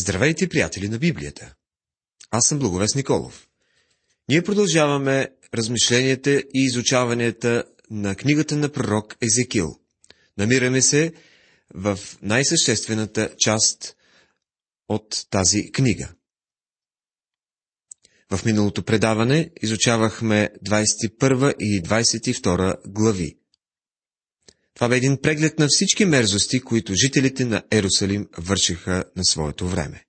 Здравейте, приятели на Библията! Аз съм Благовест Николов. Ние продължаваме размишленията и изучаванията на книгата на пророк Езекил. Намираме се в най-съществената част от тази книга. В миналото предаване изучавахме 21 и 22 глави. Това бе един преглед на всички мерзости, които жителите на Ерусалим вършиха на своето време.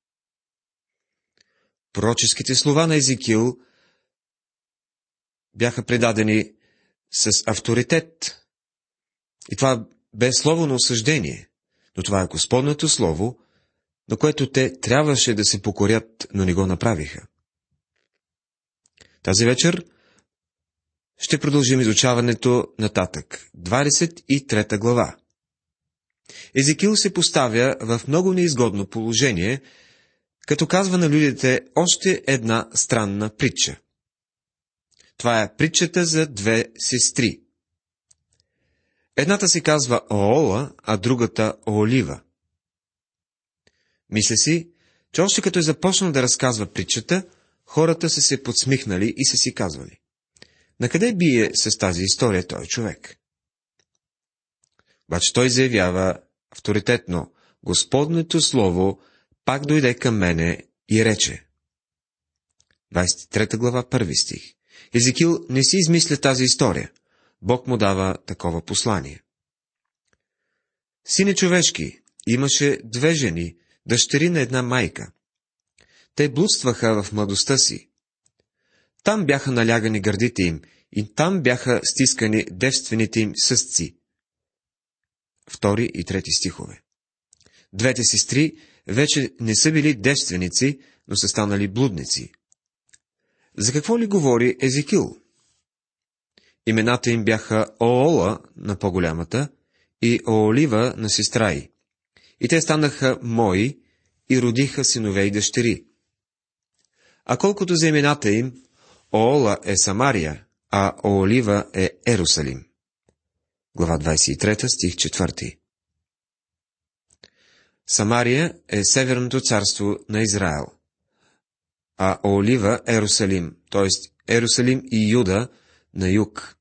Пророческите слова на Езекил бяха предадени с авторитет. И това бе слово на осъждение, но това е Господното слово, на което те трябваше да се покорят, но не го направиха. Тази вечер ще продължим изучаването нататък. 23 глава. Езекил се поставя в много неизгодно положение, като казва на людите още една странна притча. Това е притчата за две сестри. Едната се казва Оола, а другата Олива. Мисля си, че още като е започнал да разказва притчата, хората са се подсмихнали и са си казвали. Накъде бие с тази история той човек? Обаче той заявява авторитетно, Господнето Слово пак дойде към мене и рече. 23 глава, първи стих. Езекил не си измисля тази история. Бог му дава такова послание. Сине човешки, имаше две жени, дъщери на една майка. Те блудстваха в младостта си. Там бяха налягани гърдите им и там бяха стискани девствените им съсци. Втори и трети стихове. Двете сестри вече не са били девственици, но са станали блудници. За какво ли говори Езекил? Имената им бяха Оола на по-голямата и Оолива на сестра й. И те станаха мои и родиха синове и дъщери. А колкото за имената им, Оола е Самария, а Оолива е Ерусалим. Глава 23, стих 4. Самария е северното царство на Израел, а Оолива Ерусалим, т.е. Ерусалим и Юда на юг.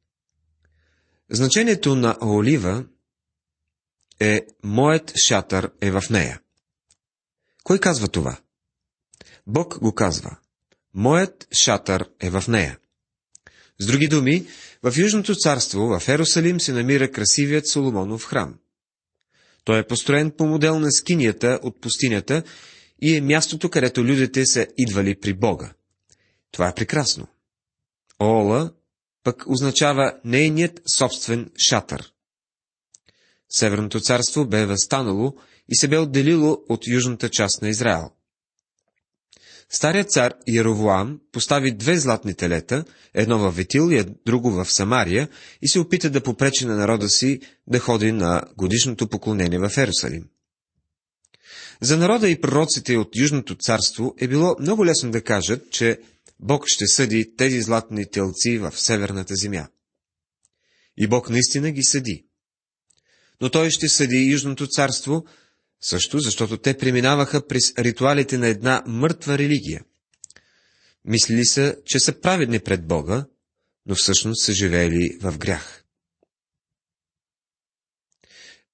Значението на Оолива е Моят шатър е в нея. Кой казва това? Бог го казва. Моят шатър е в нея. С други думи, в Южното царство, в Ерусалим, се намира красивият Соломонов храм. Той е построен по модел на скинията от пустинята и е мястото, където людите са идвали при Бога. Това е прекрасно. Ола пък означава нейният собствен шатър. Северното царство бе възстанало и се бе отделило от южната част на Израел. Старият цар Яровоам постави две златни телета, едно в Ветил и друго в Самария, и се опита да попречи на народа си да ходи на годишното поклонение в Ерусалим. За народа и пророците от Южното царство е било много лесно да кажат, че Бог ще съди тези златни телци в Северната земя. И Бог наистина ги съди. Но Той ще съди Южното царство, също, защото те преминаваха през ритуалите на една мъртва религия. Мислили са, че са праведни пред Бога, но всъщност са живеели в грях.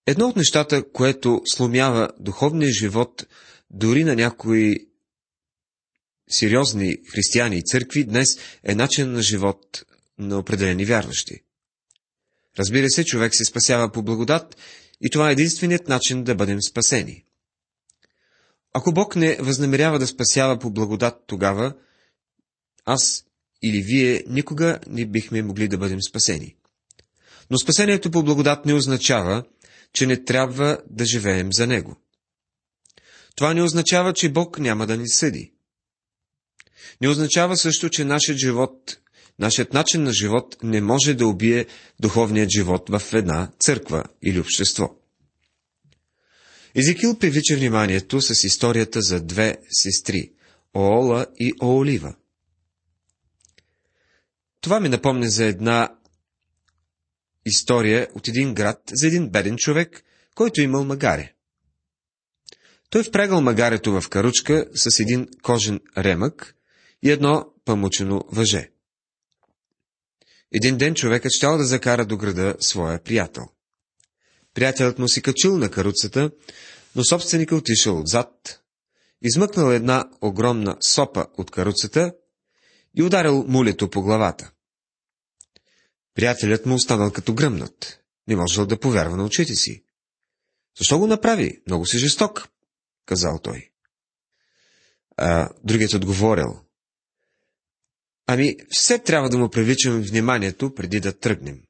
Едно от нещата, което сломява духовния живот дори на някои сериозни християни и църкви, днес е начин на живот на определени вярващи. Разбира се, човек се спасява по благодат и това е единственият начин да бъдем спасени. Ако Бог не възнамерява да спасява по благодат тогава, аз или вие никога не бихме могли да бъдем спасени. Но спасението по благодат не означава, че не трябва да живеем за Него. Това не означава, че Бог няма да ни съди. Не означава също, че нашият живот Нашият начин на живот не може да убие духовният живот в една църква или общество. Езекил привлича вниманието с историята за две сестри – Оола и Оолива. Това ми напомня за една история от един град, за един беден човек, който имал магаре. Той впрегал магарето в каручка с един кожен ремък и едно памучено въже. Един ден човекът щял да закара до града своя приятел. Приятелът му си качил на каруцата, но собственика отишъл отзад, измъкнал една огромна сопа от каруцата и ударил мулето по главата. Приятелят му останал като гръмнат. Не можел да повярва на очите си. Защо го направи? Много си жесток, казал той. А другият отговорил. Ами, все трябва да му привличам вниманието преди да тръгнем.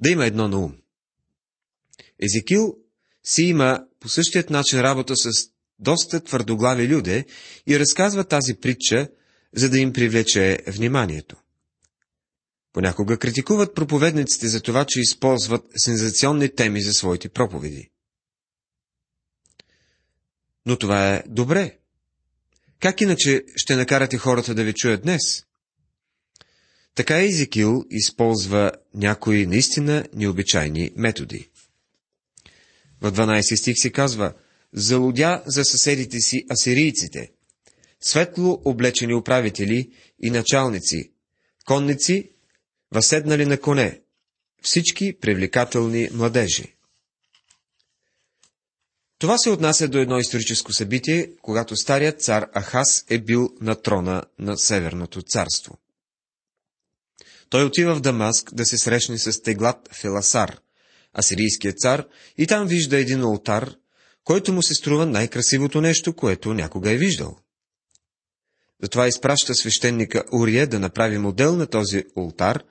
Да има едно на ум. Езекил си има по същият начин работа с доста твърдоглави люде и разказва тази притча, за да им привлече вниманието. Понякога критикуват проповедниците за това, че използват сензационни теми за своите проповеди. Но това е добре. Как иначе ще накарате хората да ви чуят днес? Така Езекил използва някои наистина необичайни методи. В 12 стих се казва Залудя за съседите си асирийците, светло облечени управители и началници, конници, възседнали на коне, всички привлекателни младежи. Това се отнася до едно историческо събитие, когато старият цар Ахас е бил на трона на Северното царство. Той отива в Дамаск да се срещне с Теглат Феласар, асирийският цар, и там вижда един алтар, който му се струва най-красивото нещо, което някога е виждал. Затова изпраща свещеника Урия да направи модел на този ултар,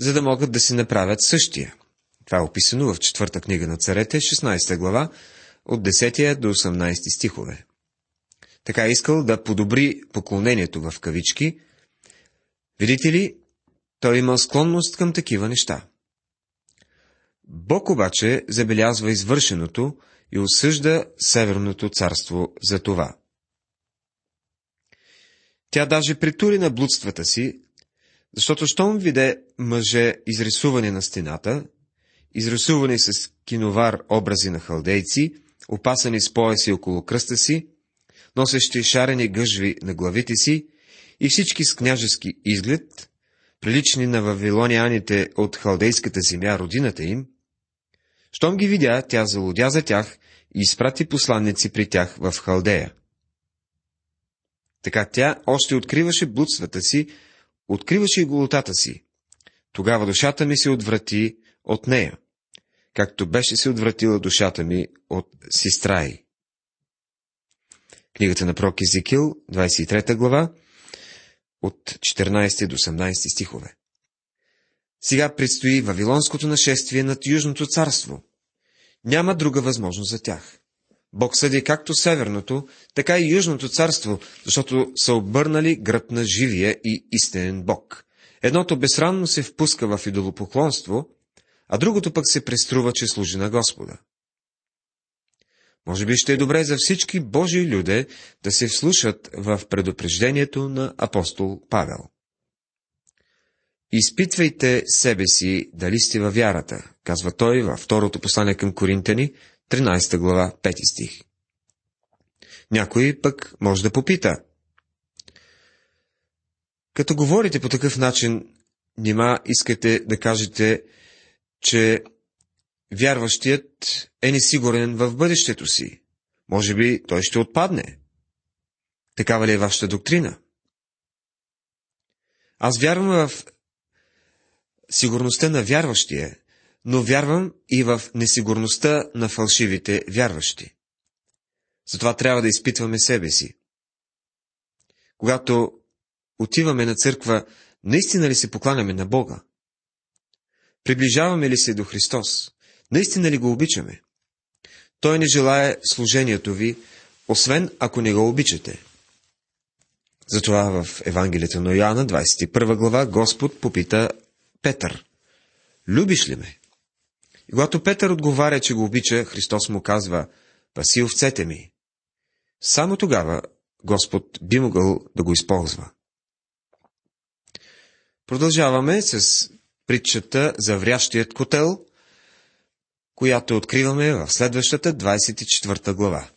за да могат да си направят същия. Това е описано в четвърта книга на царете, 16 глава, от 10 до 18 стихове. Така е искал да подобри поклонението в кавички. Видите ли, той имал склонност към такива неща. Бог обаче забелязва извършеното и осъжда Северното царство за това. Тя даже притури на блудствата си, защото щом виде мъже изрисувани на стената, изрисувани с киновар образи на халдейци, опасани с пояси около кръста си, носещи шарени гъжви на главите си и всички с княжески изглед, прилични на вавилонианите от халдейската земя, родината им, щом ги видя, тя залудя за тях и изпрати посланници при тях в Халдея. Така тя още откриваше блудствата си, откриваше и голотата си. Тогава душата ми се отврати от нея както беше се отвратила душата ми от сестра Книгата на пророк Езекил, 23 глава, от 14 до 18 стихове. Сега предстои Вавилонското нашествие над Южното царство. Няма друга възможност за тях. Бог съди както Северното, така и Южното царство, защото са обърнали гръб на живия и истинен Бог. Едното безсрамно се впуска в идолопоклонство, а другото пък се преструва, че служи на Господа. Може би ще е добре за всички Божии люде да се вслушат в предупреждението на апостол Павел. Изпитвайте себе си дали сте във вярата, казва той във второто послание към Коринтяни, 13 глава, 5 стих. Някой пък може да попита. Като говорите по такъв начин, нима искате да кажете, че вярващият е несигурен в бъдещето си. Може би той ще отпадне. Такава ли е вашата доктрина? Аз вярвам в сигурността на вярващия, но вярвам и в несигурността на фалшивите вярващи. Затова трябва да изпитваме себе си. Когато отиваме на църква, наистина ли се покланяме на Бога? Приближаваме ли се до Христос? Наистина ли го обичаме? Той не желая служението ви, освен ако не го обичате. Затова в Евангелието на Йоанна, 21 глава, Господ попита Петър, любиш ли ме? И когато Петър отговаря, че го обича, Христос му казва, паси овцете ми. Само тогава Господ би могъл да го използва. Продължаваме с притчата за врящият котел, която откриваме в следващата 24 глава.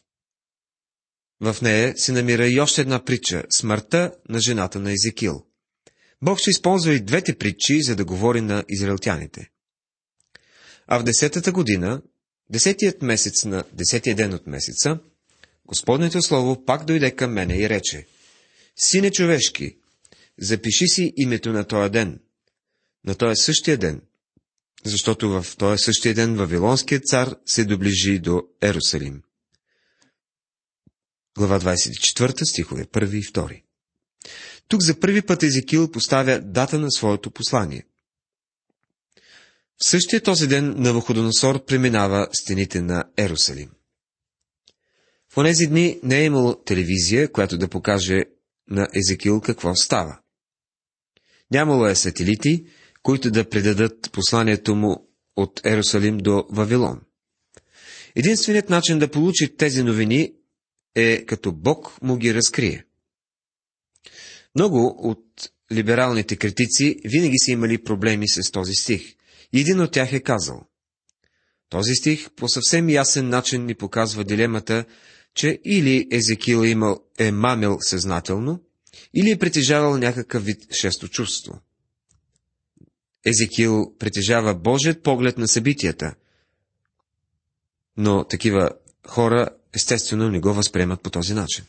В нея се намира и още една притча – смъртта на жената на Езекил. Бог ще използва и двете притчи, за да говори на израелтяните. А в десетата година, десетият месец на десетия ден от месеца, Господнето Слово пак дойде към мене и рече, Сине човешки, запиши си името на този ден, на този същия ден, защото в този същия ден Вавилонският цар се доближи до Ерусалим. Глава 24, стихове 1 и 2. Тук за първи път Езекил поставя дата на своето послание. В същия този ден Навуходоносор преминава стените на Ерусалим. В тези дни не е имало телевизия, която да покаже на Езекил какво става. Нямало е сателити, които да предадат посланието му от Ерусалим до Вавилон. Единственият начин да получи тези новини е като Бог му ги разкрие. Много от либералните критици винаги са имали проблеми с този стих. Един от тях е казал. Този стих по съвсем ясен начин ни показва дилемата, че или Езекил е, имал, е мамил съзнателно, или е притежавал някакъв вид шесто чувство. Езекил притежава Божият поглед на събитията, но такива хора естествено не го възприемат по този начин.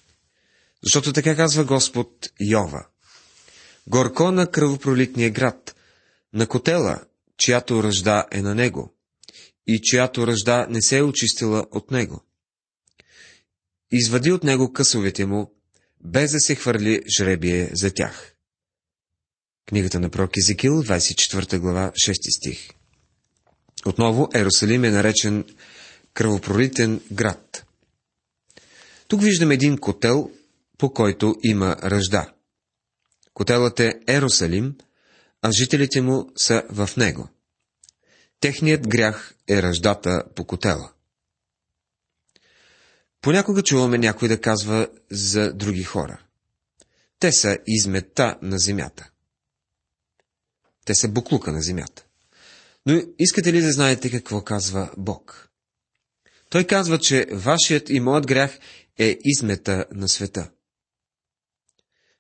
Защото така казва Господ Йова. Горко на кръвопролитния град, на котела, чиято ръжда е на него, и чиято ръжда не се е очистила от него. Извади от него късовете му, без да се хвърли жребие за тях. Книгата на пророк Езекил, 24 глава, 6 стих. Отново Ерусалим е наречен кръвопролитен град. Тук виждаме един котел, по който има ръжда. Котелът е Ерусалим, а жителите му са в него. Техният грях е ръждата по котела. Понякога чуваме някой да казва за други хора. Те са измета на земята. Те са буклука на земята. Но искате ли да знаете какво казва Бог? Той казва, че вашият и моят грях е измета на света.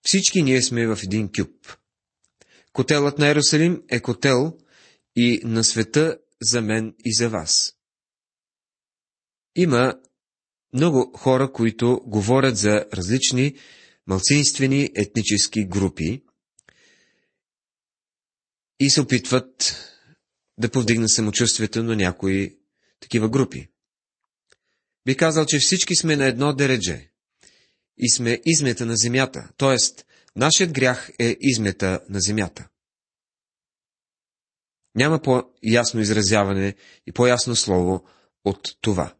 Всички ние сме в един кюб. Котелът на Иерусалим е котел и на света за мен и за вас. Има много хора, които говорят за различни малцинствени етнически групи и се опитват да повдигнат самочувствието на някои такива групи. Би казал, че всички сме на едно дередже и сме измета на земята, т.е. нашият грях е измета на земята. Няма по-ясно изразяване и по-ясно слово от това.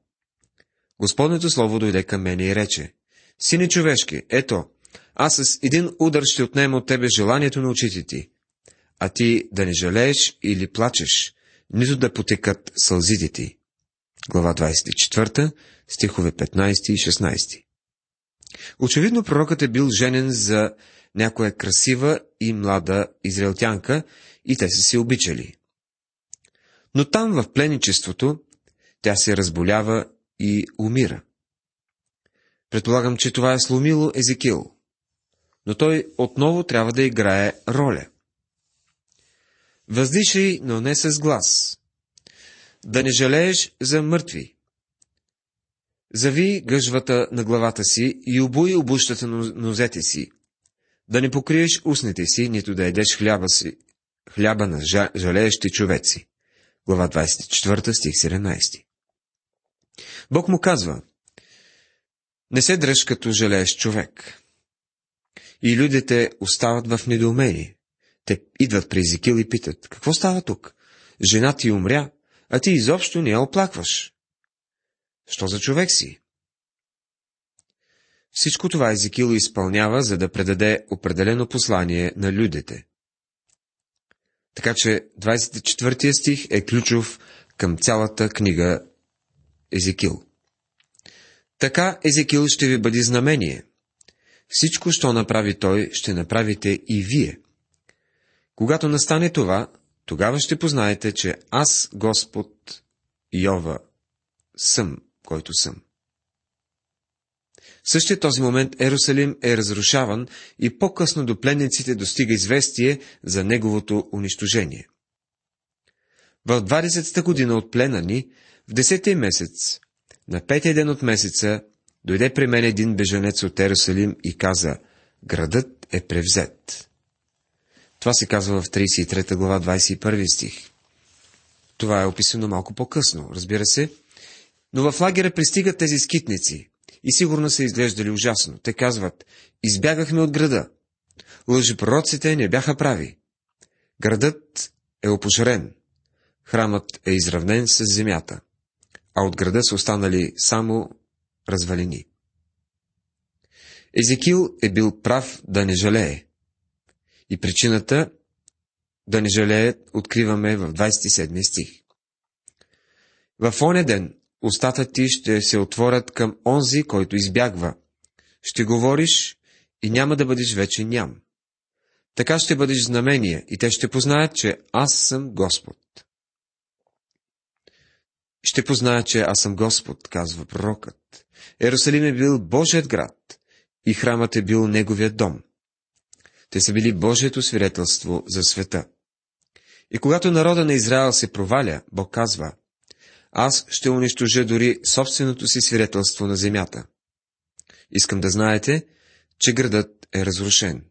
Господнето слово дойде към мене и рече, Сине човешки, ето, аз с един удар ще отнема от тебе желанието на очите ти, а ти да не жалееш или плачеш, нито да потекат сълзите ти. Глава 24, стихове 15 и 16. Очевидно пророкът е бил женен за някоя красива и млада израелтянка и те са се обичали. Но там в пленичеството тя се разболява и умира. Предполагам, че това е сломило Езекил, но той отново трябва да играе роля. Въздишай, но не с глас. Да не жалееш за мъртви. Зави гъжвата на главата си и обуи обущата на нозете си. Да не покриеш устните си, нито да едеш хляба си, хляба на жалеещи човеци. Глава 24, стих 17. Бог му казва, не се дръж като жалееш човек. И людите остават в недоумение. Те идват при Езекил и питат, какво става тук? Жена ти умря, а ти изобщо не я оплакваш. Що за човек си? Всичко това Езекил изпълнява, за да предаде определено послание на людите. Така че 24 стих е ключов към цялата книга Езекил. Така Езекил ще ви бъде знамение. Всичко, що направи той, ще направите и вие. Когато настане това, тогава ще познаете, че аз, Господ, Йова, съм, който съм. В същия този момент Ерусалим е разрушаван и по-късно до пленниците достига известие за неговото унищожение. В 20-та година от плена ни, в 10-ти месец, на петия ден от месеца, дойде при мен един беженец от Ерусалим и каза, градът е превзет. Това се казва в 33 глава 21 стих. Това е описано малко по-късно, разбира се. Но в лагера пристигат тези скитници и сигурно са изглеждали ужасно. Те казват, избягахме от града. Лъжепророците не бяха прави. Градът е опожарен. Храмът е изравнен с земята. А от града са останали само развалини. Езекил е бил прав да не жалее. И причината да не жалее откриваме в 27 стих. В оня ден устата ти ще се отворят към онзи, който избягва. Ще говориш и няма да бъдеш вече ням. Така ще бъдеш знамение и те ще познаят, че аз съм Господ. Ще познаят, че аз съм Господ, казва пророкът. Ерусалим е бил Божият град и храмът е бил неговият дом. Те са били Божието свидетелство за света. И когато народа на Израел се проваля, Бог казва, аз ще унищожа дори собственото си свидетелство на земята. Искам да знаете, че градът е разрушен.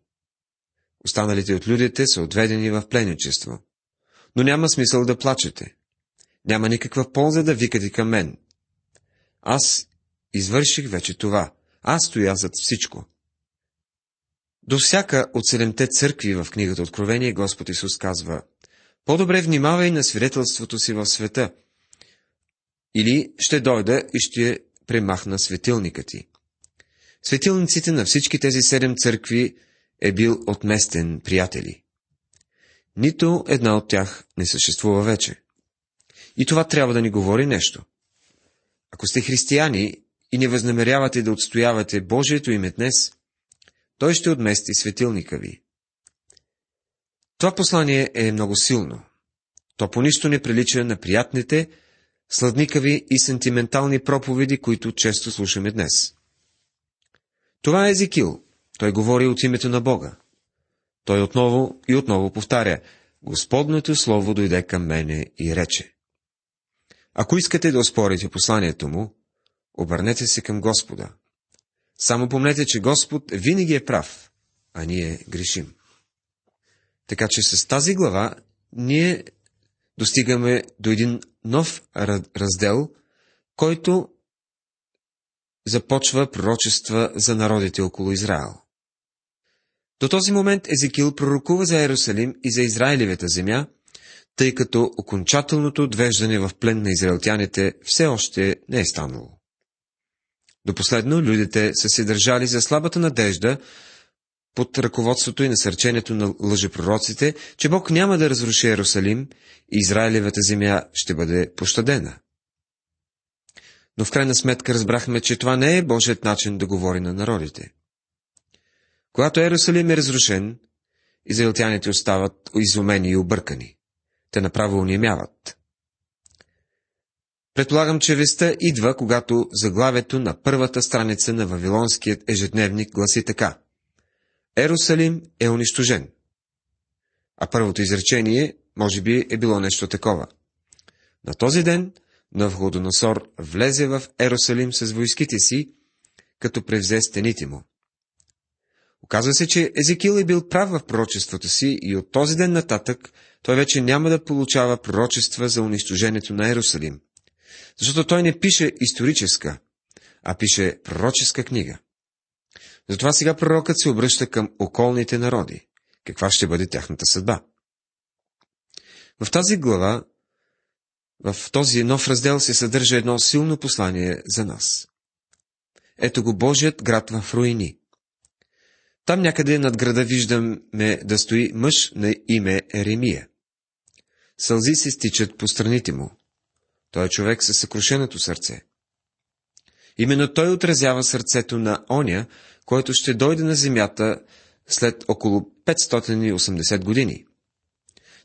Останалите от людите са отведени в пленничество. Но няма смисъл да плачете. Няма никаква полза да викате към мен. Аз извърших вече това. Аз стоя зад всичко. До всяка от седемте църкви в книгата Откровение Господ Исус казва, по-добре внимавай на свидетелството си в света, или ще дойда и ще премахна светилника ти. Светилниците на всички тези седем църкви е бил отместен, приятели. Нито една от тях не съществува вече. И това трябва да ни говори нещо. Ако сте християни и не възнамерявате да отстоявате Божието име днес, той ще отмести светилника ви. Това послание е много силно. То по нищо не прилича на приятните, сладникави и сентиментални проповеди, които често слушаме днес. Това е Езекил. Той говори от името на Бога. Той отново и отново повтаря, Господното Слово дойде към мене и рече. Ако искате да оспорите посланието му, обърнете се към Господа. Само помнете, че Господ винаги е прав, а ние грешим. Така че с тази глава ние достигаме до един нов раздел, който започва пророчества за народите около Израел. До този момент Езекил пророкува за Иерусалим и за Израилевата земя, тъй като окончателното отвеждане в плен на израелтяните все още не е станало. До последно людите са се държали за слабата надежда, под ръководството и насърчението на лъжепророците, че Бог няма да разруши Иерусалим и Израилевата земя ще бъде пощадена. Но в крайна сметка разбрахме, че това не е Божият начин да говори на народите. Когато Иерусалим е разрушен, израелтяните остават изумени и объркани. Те направо унемяват. Предполагам, че веста идва, когато заглавието на първата страница на Вавилонският ежедневник гласи така. Ерусалим е унищожен. А първото изречение, може би, е било нещо такова. На този ден Навходоносор влезе в Ерусалим с войските си, като превзе стените му. Оказва се, че Езекил е бил прав в пророчеството си и от този ден нататък той вече няма да получава пророчества за унищожението на Ерусалим. Защото той не пише историческа, а пише пророческа книга. Затова сега пророкът се обръща към околните народи. Каква ще бъде тяхната съдба? В тази глава, в този нов раздел се съдържа едно силно послание за нас. Ето го Божият град в руини. Там някъде над града виждаме да стои мъж на име Еремия. Сълзи се стичат по страните му. Той е човек със съкрушеното сърце. Именно той отразява сърцето на оня, който ще дойде на земята след около 580 години.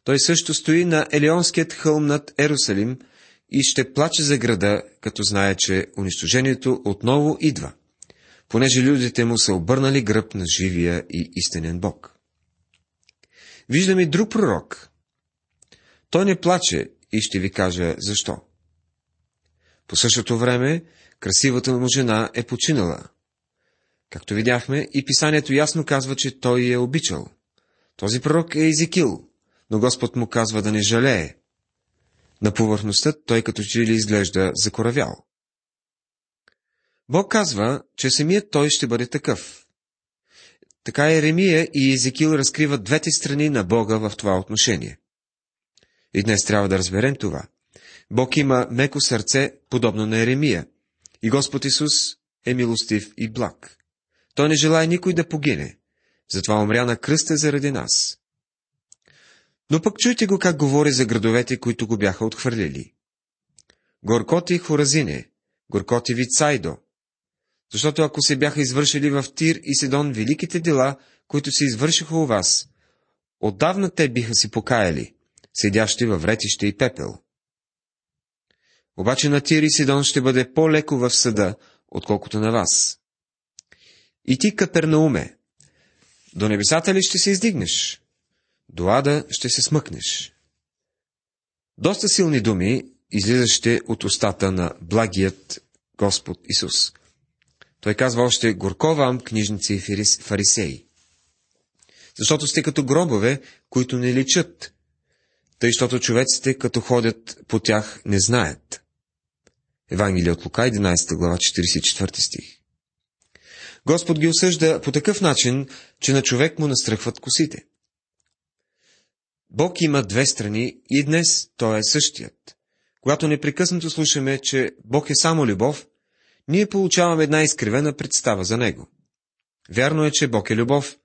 Той също стои на Елеонският хълм над Ерусалим и ще плаче за града, като знае, че унищожението отново идва, понеже людите му са обърнали гръб на живия и истинен Бог. Виждам и друг пророк. Той не плаче и ще ви кажа защо. По същото време, красивата му жена е починала. Както видяхме, и писанието ясно казва, че той е обичал. Този пророк е Езекил, но Господ му казва да не жалее. На повърхността той като че ли изглежда закоравял. Бог казва, че самият той ще бъде такъв. Така Еремия и Езекил разкриват двете страни на Бога в това отношение. И днес трябва да разберем това. Бог има меко сърце, подобно на Еремия. И Господ Исус е милостив и благ. Той не желая никой да погине. Затова умря на кръста заради нас. Но пък чуйте го как говори за градовете, които го бяха отхвърлили. Горкоти Хоразине, Горкоти Вицайдо. Защото ако се бяха извършили в Тир и Седон великите дела, които се извършиха у вас, отдавна те биха си покаяли, седящи във вретище и пепел. Обаче на Тир и Сидон ще бъде по-леко в съда, отколкото на вас. И ти, Капернауме, до небесата ли ще се издигнеш? До ада ще се смъкнеш. Доста силни думи, излизащи от устата на благият Господ Исус. Той казва още, горко вам, книжници и фарисеи. Защото сте като гробове, които не личат, тъй, защото човеците, като ходят по тях, не знаят. Евангелие от Лука, 11 глава, 44 стих. Господ ги осъжда по такъв начин, че на човек му настръхват косите. Бог има две страни и днес Той е същият. Когато непрекъснато слушаме, че Бог е само любов, ние получаваме една изкривена представа за Него. Вярно е, че Бог е любов,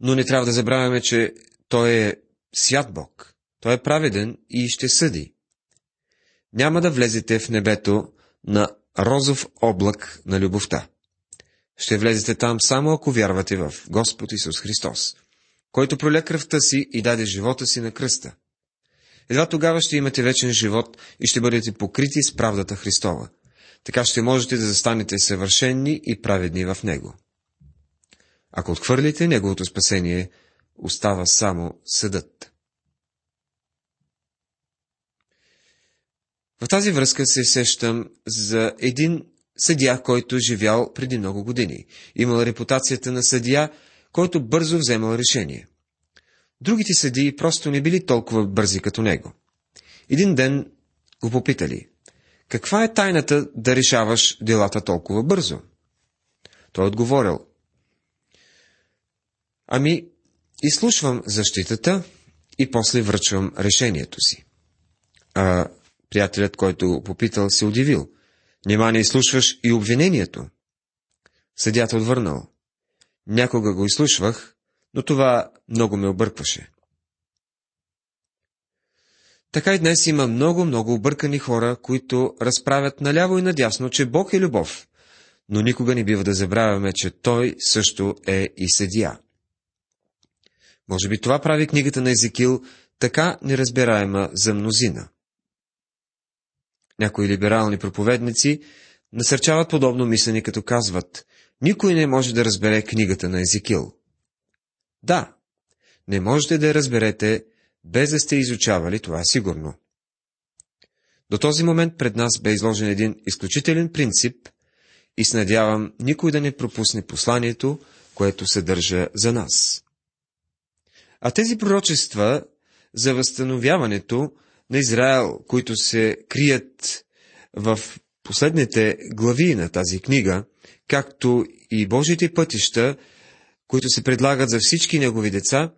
но не трябва да забравяме, че Той е свят Бог. Той е праведен и ще съди. Няма да влезете в небето на розов облак на любовта. Ще влезете там само ако вярвате в Господ Исус Христос, който проля кръвта си и даде живота си на кръста. Едва тогава ще имате вечен живот и ще бъдете покрити с правдата Христова. Така ще можете да застанете съвършенни и праведни в Него. Ако отхвърлите Неговото спасение, остава само съдът. В тази връзка се сещам за един съдия, който живял преди много години. Имал репутацията на съдия, който бързо вземал решение. Другите съдии просто не били толкова бързи като него. Един ден го попитали, каква е тайната да решаваш делата толкова бързо? Той отговорил, ами, изслушвам защитата и после връчвам решението си. А Приятелят, който попитал, се удивил. Нима не изслушваш и обвинението? Съдята отвърнал. Някога го изслушвах, но това много ме объркваше. Така и днес има много-много объркани хора, които разправят наляво и надясно, че Бог е любов, но никога не бива да забравяме, че Той също е и съдия. Може би това прави книгата на Езекил така неразбираема за мнозина. Някои либерални проповедници насърчават подобно мислене, като казват, никой не може да разбере книгата на Езекил. Да, не можете да я разберете, без да сте изучавали, това е сигурно. До този момент пред нас бе изложен един изключителен принцип и се надявам никой да не пропусне посланието, което съдържа за нас. А тези пророчества за възстановяването на Израел, които се крият в последните глави на тази книга, както и Божите пътища, които се предлагат за всички негови деца,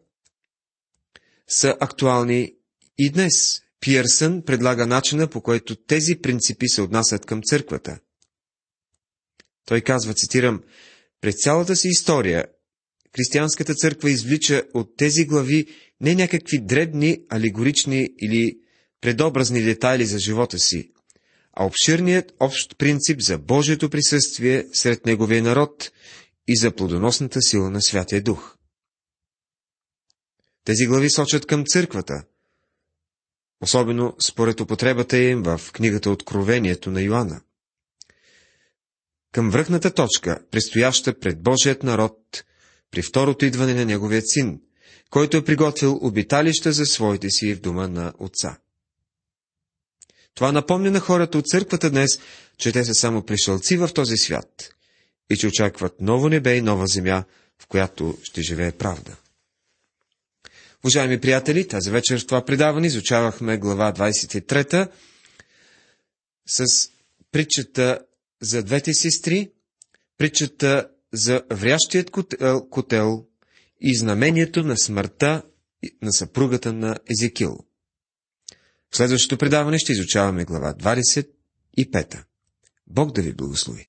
са актуални и днес. Пиърсън предлага начина, по който тези принципи се отнасят към църквата. Той казва, цитирам, през цялата си история християнската църква извлича от тези глави не някакви дребни, алегорични или предобразни детайли за живота си, а обширният общ принцип за Божието присъствие сред Неговия народ и за плодоносната сила на Святия Дух. Тези глави сочат към църквата, особено според употребата им в книгата Откровението на Йоанна. Към връхната точка, предстояща пред Божият народ, при второто идване на Неговият син, който е приготвил обиталища за своите си в дома на Отца. Това напомня на хората от църквата днес, че те са само пришълци в този свят и че очакват ново небе и нова земя, в която ще живее правда. Уважаеми приятели, тази вечер в това предаване изучавахме глава 23 с притчата за двете сестри, притчата за врящият котел, котел и знамението на смъртта на съпругата на Езекил. Следващото предаване ще изучаваме глава 25. Бог да ви благослови!